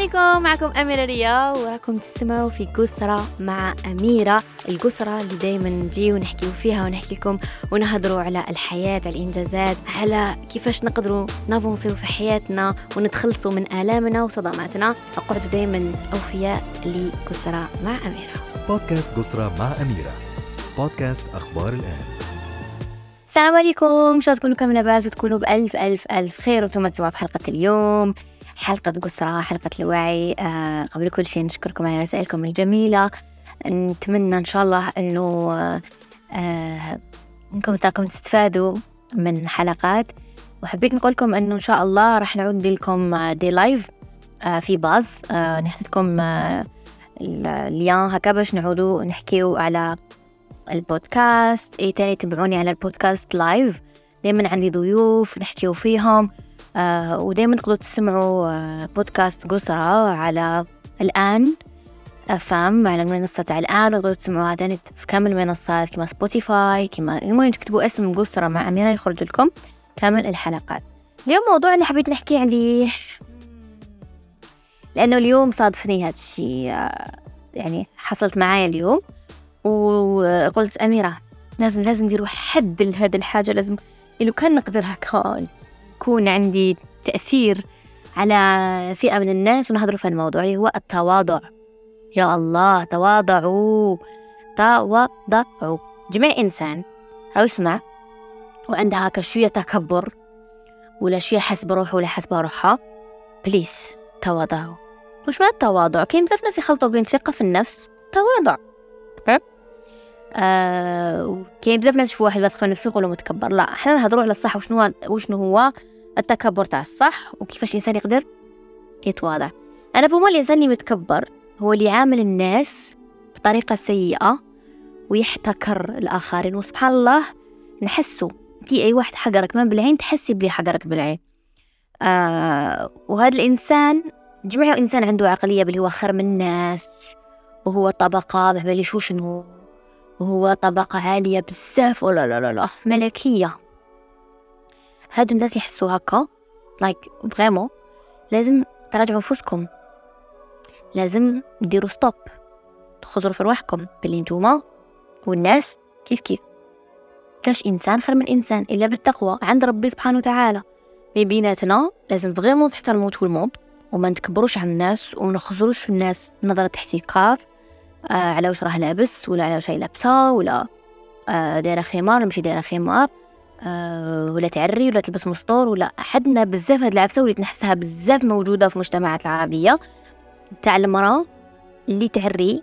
عليكم. معكم أميرة ريا وراكم تسمعوا في قسرة مع أميرة. القسرة اللي دايما نجي ونحكي فيها ونحكي لكم ونهضروا على الحياة على الإنجازات على كيفاش نقدروا نافونسيو في حياتنا ونتخلصوا من آلامنا وصدماتنا. أقعدوا دايما أوفياء لقسرة مع أميرة. بودكاست قسرة مع أميرة. بودكاست أخبار الآن. السلام عليكم. ان شاء الله تكونوا كامل لاباس وتكونوا بألف ألف ألف خير وأنتم تسمعوا في حلقة اليوم. حلقة قسرة حلقة الوعي. آه قبل كل شيء نشكركم على رسائلكم الجميلة. نتمنى إن شاء الله إنه آه إنكم تراكم تستفادوا من حلقات. وحبيت نقولكم إنه إن شاء الله راح نعود لكم دي لايف آه في باز. آه نحط لكم آه اليوم هكا باش نعودوا نحكيو على البودكاست. اي تاني تابعوني على البودكاست لايف دايما عندي ضيوف نحكيو فيهم. آه ودايما تقدروا تسمعوا آه بودكاست قصرة على الآن أفهم على المنصة تاع الآن وتقدروا تسمعوها تاني في كامل المنصات كما سبوتيفاي كما المهم تكتبوا اسم قصرة مع أميرة يخرج لكم كامل الحلقات. اليوم موضوع اللي حبيت نحكي عليه لأنه اليوم صادفني هذا الشيء آه يعني حصلت معايا اليوم وقلت أميرة لازم لازم نديروا حد لهذا الحاجة لازم لو كان نقدر هكا. يكون عندي تأثير على فئة من الناس ونهضروا في الموضوع اللي هو التواضع. يا الله تواضعوا تواضعوا. جميع إنسان أو يسمع وعندها هكا شوية تكبر ولا شوية حسب روحه ولا حسب روحها بليز تواضعوا. وش معنى التواضع؟ كاين بزاف ناس يخلطوا بين ثقة في النفس تواضع. آه كاين بزاف ناس يشوفوا واحد واثق في نفسه يقولوا متكبر. لا إحنا نهضروا على الصح وشنو وشنو هو التكبر تاع الصح وكيفاش الإنسان يقدر يتواضع. أنا بوما الانسان اللي متكبر هو اللي يعامل الناس بطريقة سيئة ويحتكر الآخرين وسبحان الله نحسه. تي أي واحد حقرك من بالعين تحسي بلي حقرك بالعين. آه وهذا الإنسان جميع إنسان عنده عقلية بلي هو خير من الناس وهو طبقة ما باليش شنو. وهو طبقة عالية بزاف ولا لا لا لا ملكية. هادو الناس يحسوا هكا. like vraiment لازم تراجعوا نفوسكم. لازم ديروا stop تخزروا في رواحكم بلي نتوما والناس كيف كيف. كاش إنسان خير من إنسان إلا بالتقوى عند ربي سبحانه وتعالى. بين بيناتنا لازم vraiment تحترموا tout le monde وما نتكبروش على الناس وما نخزروش في الناس. نظرة احتكار. آه على واش راه لابس ولا على واش هي لابسه ولا آه دايرة خمار ولا ماشي دايرة خمار آه ولا تعري ولا تلبس مستور ولا حدنا بزاف هاد العفسة وليت نحسها بزاف موجودة في المجتمعات العربية. تاع المرأة اللي تعري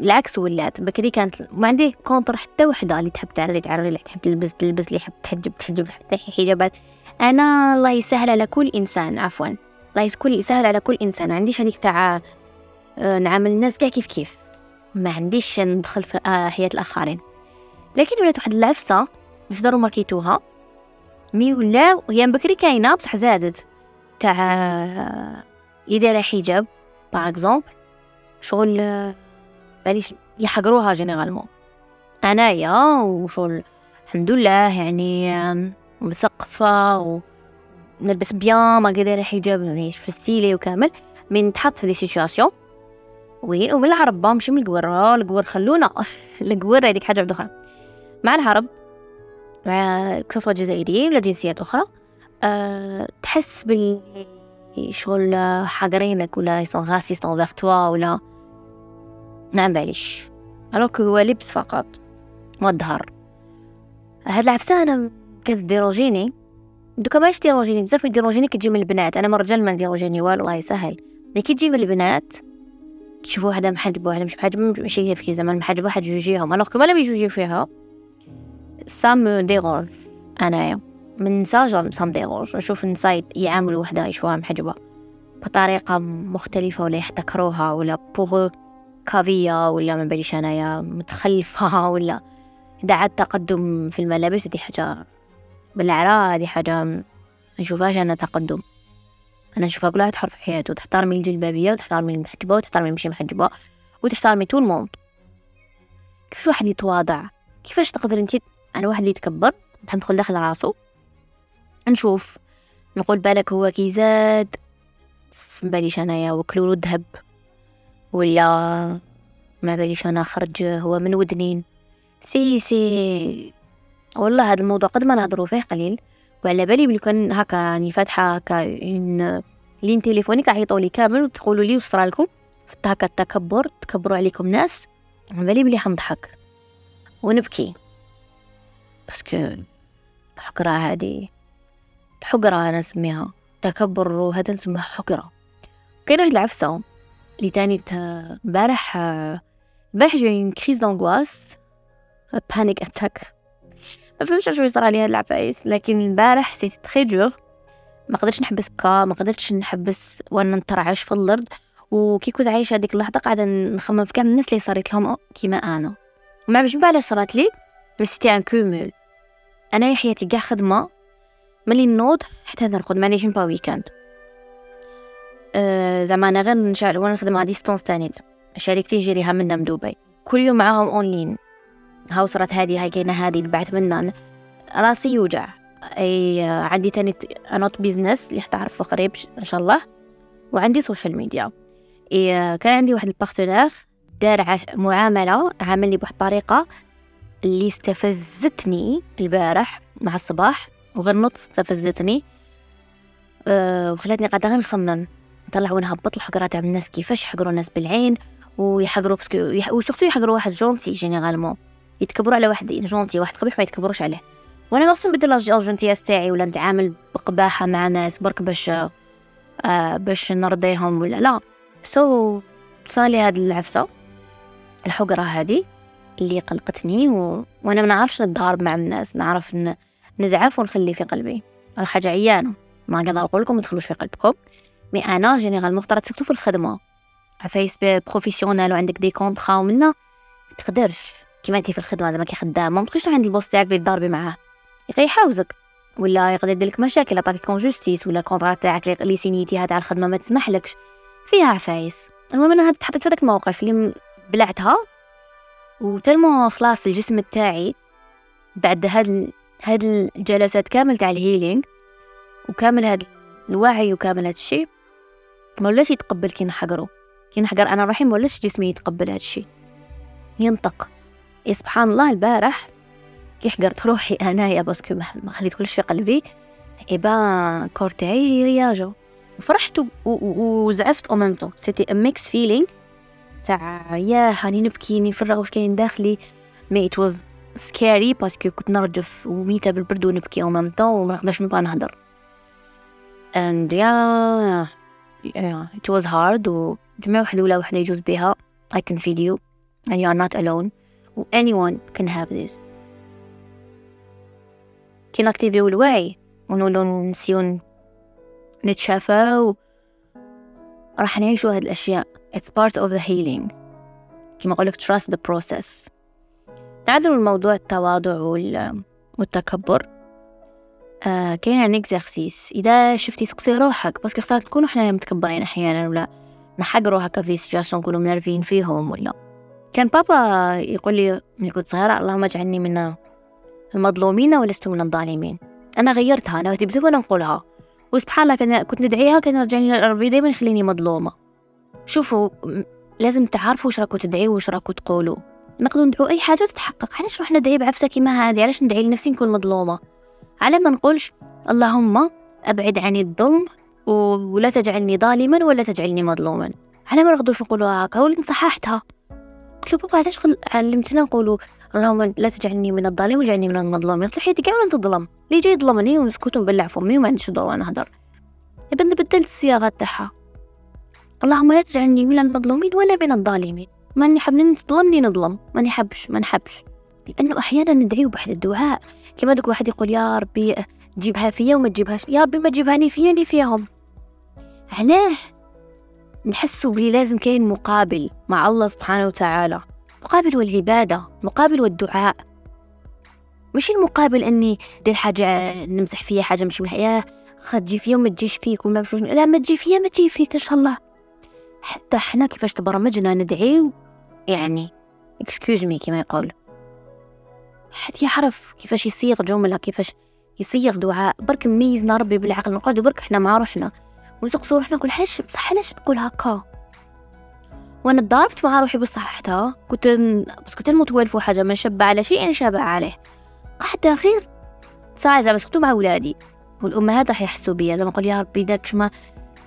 العكس ولات. بكري كانت ما عندي contre حتى وحدة اللي تحب تعري تعري اللي تحب تلبس تلبس اللي يحب تحجب تحجب تحب تحي حجابات. أنا الله يسهل على كل إنسان عفوا. الله يسهل على كل إنسان. ما عنديش هذيك تاع نعامل الناس كاع كيف كيف. ما عنديش ندخل في آه، حياة الآخرين. لكن ولات واحد العفسة مش ماركيتوها mais ولا هي بكري كاينة بصح زادت. تاع اللي دايرة حجاب par exemple شغل باليش يحقروها généralement أنايا وشغل الحمد لله يعني مثقفة و نلبس bien ما دايرة حجاب في style ي وكامل. من تحط في des situations وين؟ ومن العرب ماشي من القور القور خلونا. القور هذيك حاجة أخرى مع العرب مع سواء جزائريين ولا جنسيات أخرى أه تحس بال شغل حاقرينك ولا يسون غاسيست انفيغ توا ولا ما باليش الوغ هو لبس فقط. والظهر هاد العفسة أنا كانت ديروجيني دوكا ماش ديروجيني. بزاف ديروجيني كتجي من البنات. أنا مرجل ما ديروجيني والو الله يسهل مي كي تجي من البنات تشوفوا واحدة محجبة واحدة مش محجبة ماشي هي في زمان محجبة واحد جوجيهم ألوغ كما لم يجوجي فيها. سا مو ديغونج أنايا من ساجر سا ديغونج نشوف النساء يعاملوا وحدة يشوفوها محجبة بطريقة مختلفة ولا يحتكروها ولا بوغ كافية ولا ما باليش أنايا متخلفة ولا. إذا عاد تقدم في الملابس دي حاجة بالعراء دي حاجة نشوفهاش أنا تقدم. أنا نشوفها كل واحد حر في حياته تحترمي الجلبابيه وتحترمي المحجبه وتحترمي المشي محجبة وتحترمي tout le monde كيفاش واحد يتواضع؟ كيفاش تقدر أنت أنا واحد اللي يتكبر؟ ندخل داخل راسو. نشوف. نقول بالك هو كي زاد مباليش أنايا وكلولو الذهب. ولا ما باليش أنا خرج هو من ودنين. سي سي. والله هذا الموضوع قد ما نهضروا فيه قليل. وعلى بالي بلي كان هكا راني فاتحة هكا إن لين تليفوني كيعيطوا لي كامل وتقولوا لي وصرا لكم. هكا التكبر تكبروا عليكم ناس. على بالي بلي حنضحك ونبكي. parce que الحقرة هذه الحقرة أنا نسميها. تكبر وهذا نسميها حقرة. كاين واحد العفسة اللي تاني البارح البارح جاي crise d'angoisse panic attack ما فهمتش شنو يصرى لي هاد العفايس لكن البارح c'était très dur ما قدرتش نحبس بكا ما قدرتش نحبس وأنا نترعش في الأرض. وكي كنت عايشة هذيك اللحظة قاعدة نخمم في كاع الناس اللي صارت لهم كيما أنا. وما باش علاش صرات لي c'était un cumul أنا حياتي كاع خدمة ملي نوض حتى نرقد مانيش pas week-end أه زعما أنا غير نشعل وأنا نخدم على distance تاني. شريكتي جيريها منا من دبي. كل يوم معاهم اونلاين ها وصلت هذه هاي كاينة هذه اللي منا راسي يوجع. أي عندي تاني un autre business اللي حتعرفه قريب إن شاء الله. وعندي social media إيه كان عندي واحد ال partenaire دار معاملة عاملني بواحد الطريقة اللي استفزتني البارح مع الصباح وغير نوت استفزتني. أه وخلاتني قاعدة غير نخمم. نطلع ونهبط الحقرة تاع الناس كيفاش يحقروا الناس بالعين ويحقروا parce que. و surtout يحقروا واحد gentil généralement يتكبروا على واحد gentil واحد قبيح ما يتكبروش عليه. وأنا ما نبدل ال gentillesse تاعي ولا نتعامل بقباحة مع ناس برك باش آه باش نرضيهم ولا لا. so so, صار لي هاد العفسة الحقرة هادي اللي قلقتني و... وأنا ما نعرفش نتضارب مع الناس نعرف ن... نزعف ونخلي في قلبي. أنا حاجة عيانة. ما نقدر نقول لكم ما تدخلوش في قلبكم. mais أنا généralement ختار تسكتو في الخدمة. عفايس professionnels وعندك des contrats ومنا تقدرش. كيما انتي في الخدمة زعما كي خدامة ما تقدرش عندي ال poste تاعك اللي تضاربي معاه. يقدر يحاوزك ولا يقدر يدير مشاكل يعطيك justice ولا contrat تاعك اللي سينيتي هذا على الخدمة ما تسمحلكش. فيها عفايس. المهم أنا تحطيت في هذاك الموقف اللي بلعتها وتلمو خلاص الجسم تاعي بعد هاد هاد الجلسات كامل تاع ال healing وكامل هاد الوعي وكامل هاد الشيء ما ولاش يتقبل كي نحقرو. كي نحقر أنا روحي ما ولاش جسمي يتقبل هاد الشيء ينطق. يا سبحان الله البارح كي حقرت روحي انايا parce que ما خليت كلش في قلبي. eh ben corps تاعي réagit. فرحت وزعفت au même temps c'était mixed feeling تاع يا هاني نبكي نفرغ واش كاين داخلي. mais it was سكاري باسكو كنت نرجف وميتة بالبرد ونبكي أو ميم طون وما نقدرش نبقى نهضر and yeah, yeah it was hard وجميع وحدة ولا وحدة يجوز بها. I can feel you and you are not alone. و anyone can have this. كي نكتيفيو الوعي ونولو نسيو نتشافى و راح نعيشو هاد الأشياء it's part of the healing. كما أقولك trust the process. تعذروا الموضوع التواضع والتكبر آه كاين un exercice اذا شفتي تقصي روحك بس اختار نكونوا حنا متكبرين أحيانا ولا نحقروا هكا في situation نكونوا منيرفين فيهم ولا كان بابا يقول لي ملي كنت صغيرة اللهم اجعلني من المظلومين ولست من الظالمين. أنا غيرتها أنا كنت بزاف نقولها وسبحان الله كان كنت ندعيها كان يرجعني ربي دايما يخليني مظلومة. شوفوا لازم تعرفوا واش راكم تدعيوا واش راكم تقولوا. نقدروا ندعو أي حاجة تتحقق علاش نروح ندعي بعفسه كيما هذه؟ علاش ندعي لنفسي نكون مظلومة؟ على ما نقولش اللهم أبعد عني الظلم ولا تجعلني ظالما ولا تجعلني مظلوما. على ما نقدرش نقولوا هكا ولكن صححتها بابا علاش علمتنا نقولوا اللهم لا تجعلني من الظالم وجعلني من المظلوم. قلت له حياتي كاع تظلم لي جاي يظلمني ونسكت ونبلع فمي وما عنديش دور نهضر ابن بدلت الصياغه تاعها. اللهم لا تجعلني من المظلومين ولا من الظالمين. ماني حاب تظلمني نظلم ماني حبش ما نحبش. لأنه أحيانا ندعيو بواحد الدعاء. كما دوك واحد يقول يا ربي جيبها فيا وما تجيبهاش. يا ربي ما تجيبهاني فيا ني فيهم؟ علاه. نحسوا بلي لازم كاين مقابل مع الله سبحانه وتعالى. مقابل والعبادة مقابل والدعاء. مش المقابل إني ندير حاجة نمسح فيها حاجة مش الحياة خد تجي فيا وما تجيش فيك وما بشوش لا ما تجي فيا ما تجي فيك إن شاء الله. حتى حنا كيفاش تبرمجنا ندعيو يعني اكسكيوز مي كما يقول. حد يعرف كيفاش يصيغ جملة كيفاش يصيغ دعاء. برك ميزنا ربي بالعقل نقعدو برك حنا مع روحنا. ونسقسو روحنا نقول علاش بصح علاش تقول هكا. وأنا تضاربت مع روحي بصح حتى كنت بس كنت متوالفو حاجة ما شبع على شيء شابع عليه. قعدت خير ساعة زعما سقطو مع ولادي. والامهات راح يحسوا بيا زعما نقول يا ربي داك شما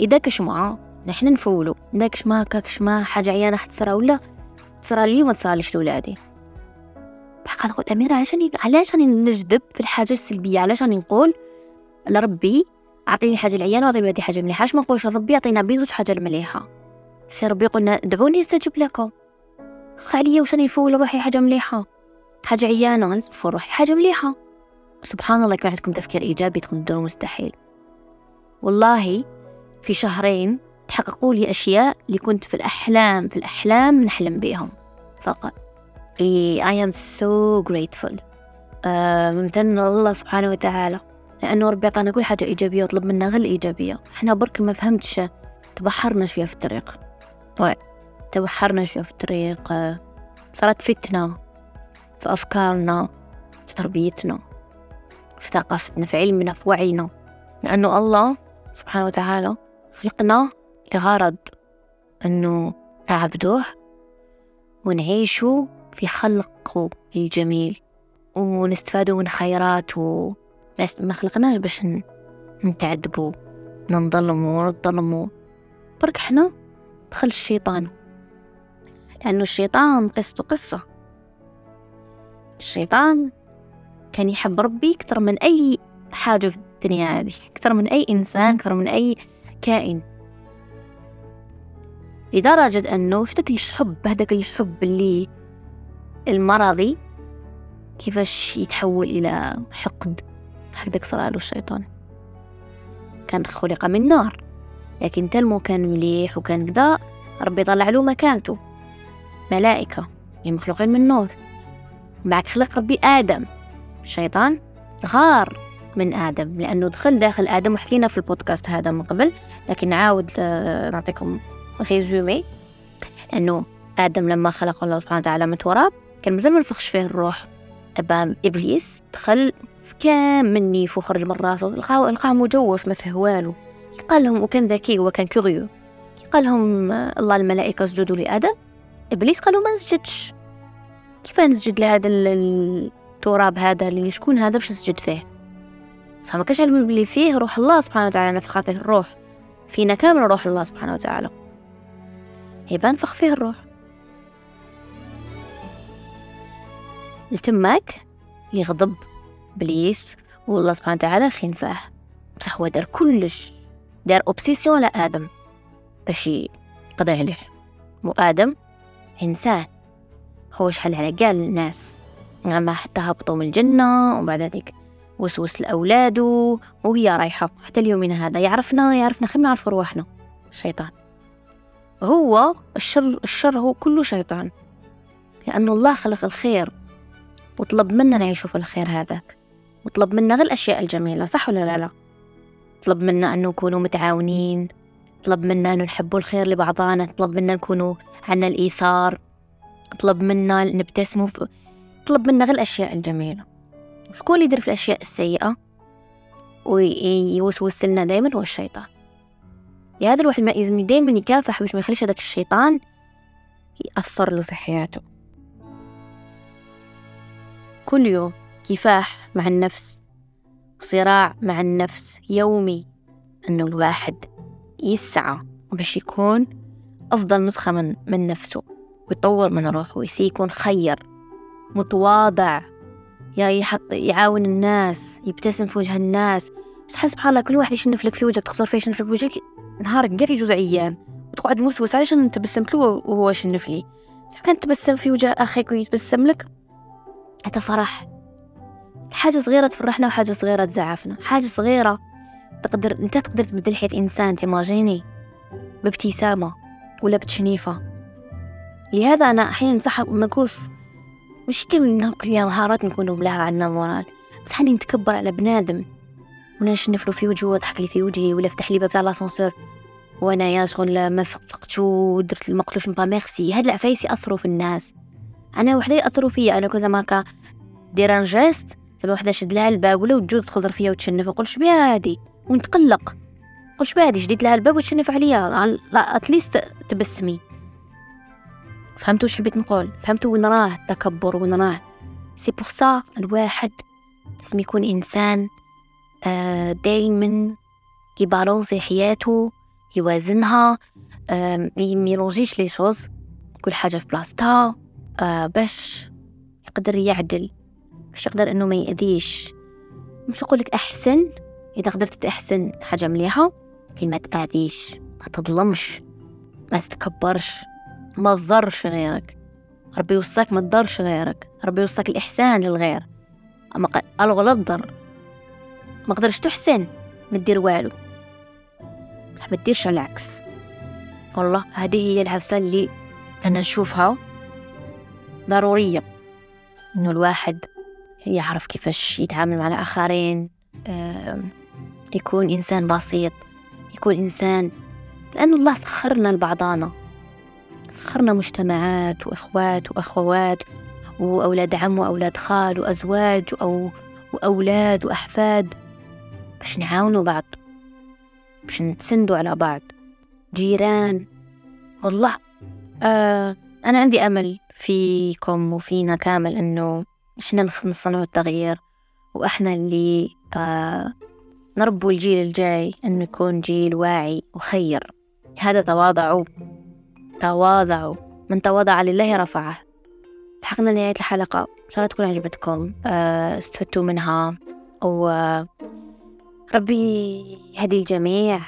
اذا كشما نحن نفولو. داك شما كاك شما حاجة عيانة حتصرا ولا تصرا لي وما تصراليش لولادي بقى نقول أميرة علاش راني علاش راني نجذب في الحاجة السلبية؟ علاش راني نقول لربي أعطيني حاجة العيانه واعطي ولادي حاجة مليحة. اش ما نقولش ربي يعطينا بيزوج حاجة مليحة؟ خي ربي قلنا دعوني استجب لكم. خالية وش راني نفول روحي حاجة مليحة؟ حاجة عيانة نفول روحي حاجة مليحة. سبحان الله يكون عندكم تفكير إيجابي تكون تدوروا مستحيل. والله في شهرين تحققوا لي أشياء اللي كنت في الأحلام في الأحلام نحلم بيهم. فقط. I am so grateful. آه ممتن الله سبحانه وتعالى. لأنه ربي عطانا كل حاجة إيجابية وطلب منا غير الإيجابية. إحنا برك ما فهمتش تبحرنا شوية في الطريق. طيب. تبحرنا شوية في الطريق. صارت فتنة في أفكارنا في تربيتنا في ثقافتنا في علمنا في وعينا. لأنه الله سبحانه وتعالى خلقنا لغرض أنه نعبدوه ونعيشوا في خلقه الجميل ونستفادوا من خيراته بس ما خلقناش باش نتعذبوا ننظلموا ونظلموا برك حنا دخل الشيطان لأنه الشيطان قصته قصة. الشيطان كان يحب ربي أكثر من أي حاجة في الدنيا هذه أكثر من أي إنسان أكثر من أي كائن. لدرجة أنه شتك الحب هذاك الحب اللي المرضي كيفاش يتحول إلى حقد. هكذاك صار له الشيطان. كان خلق من نار لكن تلمو كان مليح وكان كذا ربي طلع له مكانته. ملائكة يعني مخلوقين من نور. بعد خلق ربي آدم. الشيطان غار من آدم لأنه دخل داخل آدم وحكينا في البودكاست هذا من قبل لكن نعاود آه، نعطيكم résumé لأنه آدم لما خلق الله سبحانه وتعالى من تراب كان مازال ما فيه الروح. أبا إبليس دخل في كامل نيف وخرج من راسه لقاه مجوف ما فيه والو. قال لهم وكان ذكي وكان curieux قال لهم الله الملائكة اسجدوا لآدم؟ إبليس قالوا ما نسجدش. كيف نسجد لهذا التراب هذا اللي شكون هذا؟ باش نسجد فيه؟ صح ما كانش علم بلي فيه روح الله سبحانه وتعالى نفخ فيه الروح. فينا كامل روح الله سبحانه وتعالى. يبقى نفخ فيه الروح. التماك يغضب. بليس والله سبحانه وتعالى خنفاه بصح هو دار كلش دار اوبسيسيون لآدم باش يقضي عليه. مو آدم إنسان هو شحال على كاع الناس. ما حتى هبطوا من الجنة وبعد ذلك وسوس لأولاده وهي رايحة. حتى اليومين هذا يعرفنا يعرفنا خلينا نعرف رواحنا. الشيطان هو الشر الشر هو كله شيطان. لأنه الله خلق الخير وطلب منا نعيشوا في الخير هذاك. وطلب منا غير الأشياء الجميلة صح ولا لا؟ لا. طلب منا أن نكونوا متعاونين طلب منا أن نحبوا الخير لبعضنا طلب منا نكونوا عنا الإيثار طلب منا نبتسموا طلب منا غير الأشياء الجميلة. شكون اللي يدير في الأشياء السيئة؟ ويوسوس لنا دايما هو الشيطان. لهذا الواحد ما يزمي دايما يكافح باش ما يخليش هذاك الشيطان يأثر له في حياته. كل يوم كفاح مع النفس صراع مع النفس يومي أنه الواحد يسعى باش يكون أفضل نسخة من, من نفسه ويطور من روحه ويسي يكون خير متواضع. يا يحط يعاون الناس يبتسم في وجه الناس. بس سبحان الله كل واحد يشنف لك في وجهك تخسر فيه يشنف في وجهك. نهارك كاع يجوز عيان. وتقعد موسوس علاش انت تبسمت له وهو شنف لي؟ كان تبسم في وجه أخيك ويتبسم لك؟ حتى فرح. حاجة صغيرة تفرحنا وحاجة صغيرة تزعفنا. حاجة صغيرة تقدر انت تقدر تبدل حياة إنسان تيماجيني بابتسامة ولا بتشنيفة. لهذا أنا أحيانا صح ما نكونش مش كل كل مهارات نكونوا بلاها عندنا مورال بس حني نتكبر على بنادم ولا نشنف له في وجهه وضحك لي في وجهي ولا فتح لي باب تاع لاسانسور وأنا يا شغل ما فقتو ودرت المقلوش با ميرسي. هاد العفايس ياثروا في الناس. أنا وحده ياثروا فيا. أنا كو ماكا دير ان جيست زعما وحده شد لها الباب ولا وتجوز تخزر فيا وتشنف نقول شبيها هادي ونتقلق. قل شو هادي جديد لها الباب وتشنف عليها لا اتليست تبسمي. فهمتوا وش حبيت نقول؟ فهمتوا وين راه التكبر وين راه. سي بوغ سا الواحد لازم يكون إنسان آه دايما يبالونسي حياته يوازنها آه ميلونجيش لي شوز كل حاجة في بلاصتها آه باش يقدر يعدل. باش يقدر إنه ما يأذيش. مش اقولك أحسن إذا قدرت تحسن حاجة مليحة لكن ما تأذيش ما تظلمش ما تتكبرش ما تضرش غيرك. ربي يوصاك ما تضرش غيرك. ربي يوصاك الإحسان للغير. أما الغلط ضر. ما قدرش تحسن ما دير والو. ما تديرش العكس. والله هذه هي العفسة اللي أنا نشوفها ضرورية. إنه الواحد يعرف كيفاش يتعامل مع الآخرين يكون إنسان بسيط يكون إنسان لأنه الله سخرنا لبعضانا سخرنا مجتمعات وإخوات وأخوات وأولاد عم وأولاد خال وأزواج أو وأولاد وأحفاد. باش نعاونوا بعض باش نتسندوا على بعض. جيران والله آه أنا عندي أمل فيكم وفينا كامل إنه إحنا نصنعوا التغيير وإحنا اللي آه نربوا الجيل الجاي إنه يكون جيل واعي وخير. هذا تواضعوا تواضعوا. من تواضع لله رفعه. لحقنا نهاية الحلقة. إن شاء الله تكون عجبتكم. آه، استفدتوا منها. وربي يهدي الجميع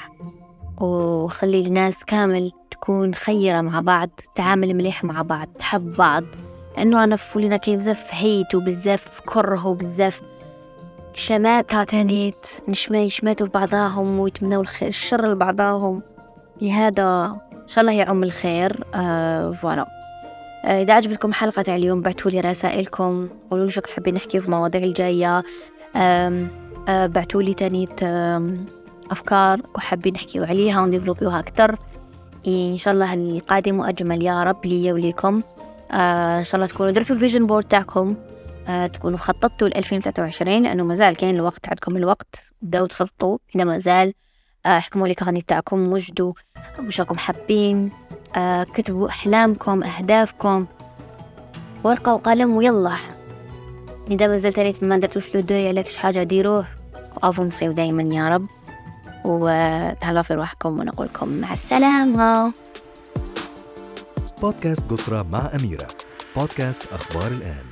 وخلي الناس كامل تكون خيرة مع بعض تعامل مليح مع بعض تحب بعض. لأنه أنا فولينا كيف بزاف هيت وبزاف كره وبزاف شمات هاتانيت نشما يشماتوا في بعضاهم ويتمنوا الشر لبعضاهم. لهذا إن شاء الله يعم الخير. آه فوالا. آه إذا عجبتكم حلقة اليوم بعتوا لي رسائلكم. قولوا لي شو حابين نحكي في المواضيع الجاية. آه بعتوا لي تاني أفكار وحابين نحكيو عليها ون développiوها أكتر. إن شاء الله القادم وأجمل يا رب لي وليكم آه إن شاء الله تكونوا درتوا ال vision board تاعكم آه تكونوا خططتوا ل 2023 لأنه مازال كاين الوقت عندكم الوقت بداو تخططوا إذا مازال آه احكموا لي carnet تاعكم وجدوا وش راكم حابين آه كتبوا أحلامكم أهدافكم ورقة وقلم ويلا. إذا ما زلتني ما درتوش لو دوي عليك حاجة ديروه وأفونسيو دايما يا رب. وتهلاو في روحكم ونقول لكم مع السلامة. بودكاست قصرى مع أميرة. بودكاست أخبار الآن.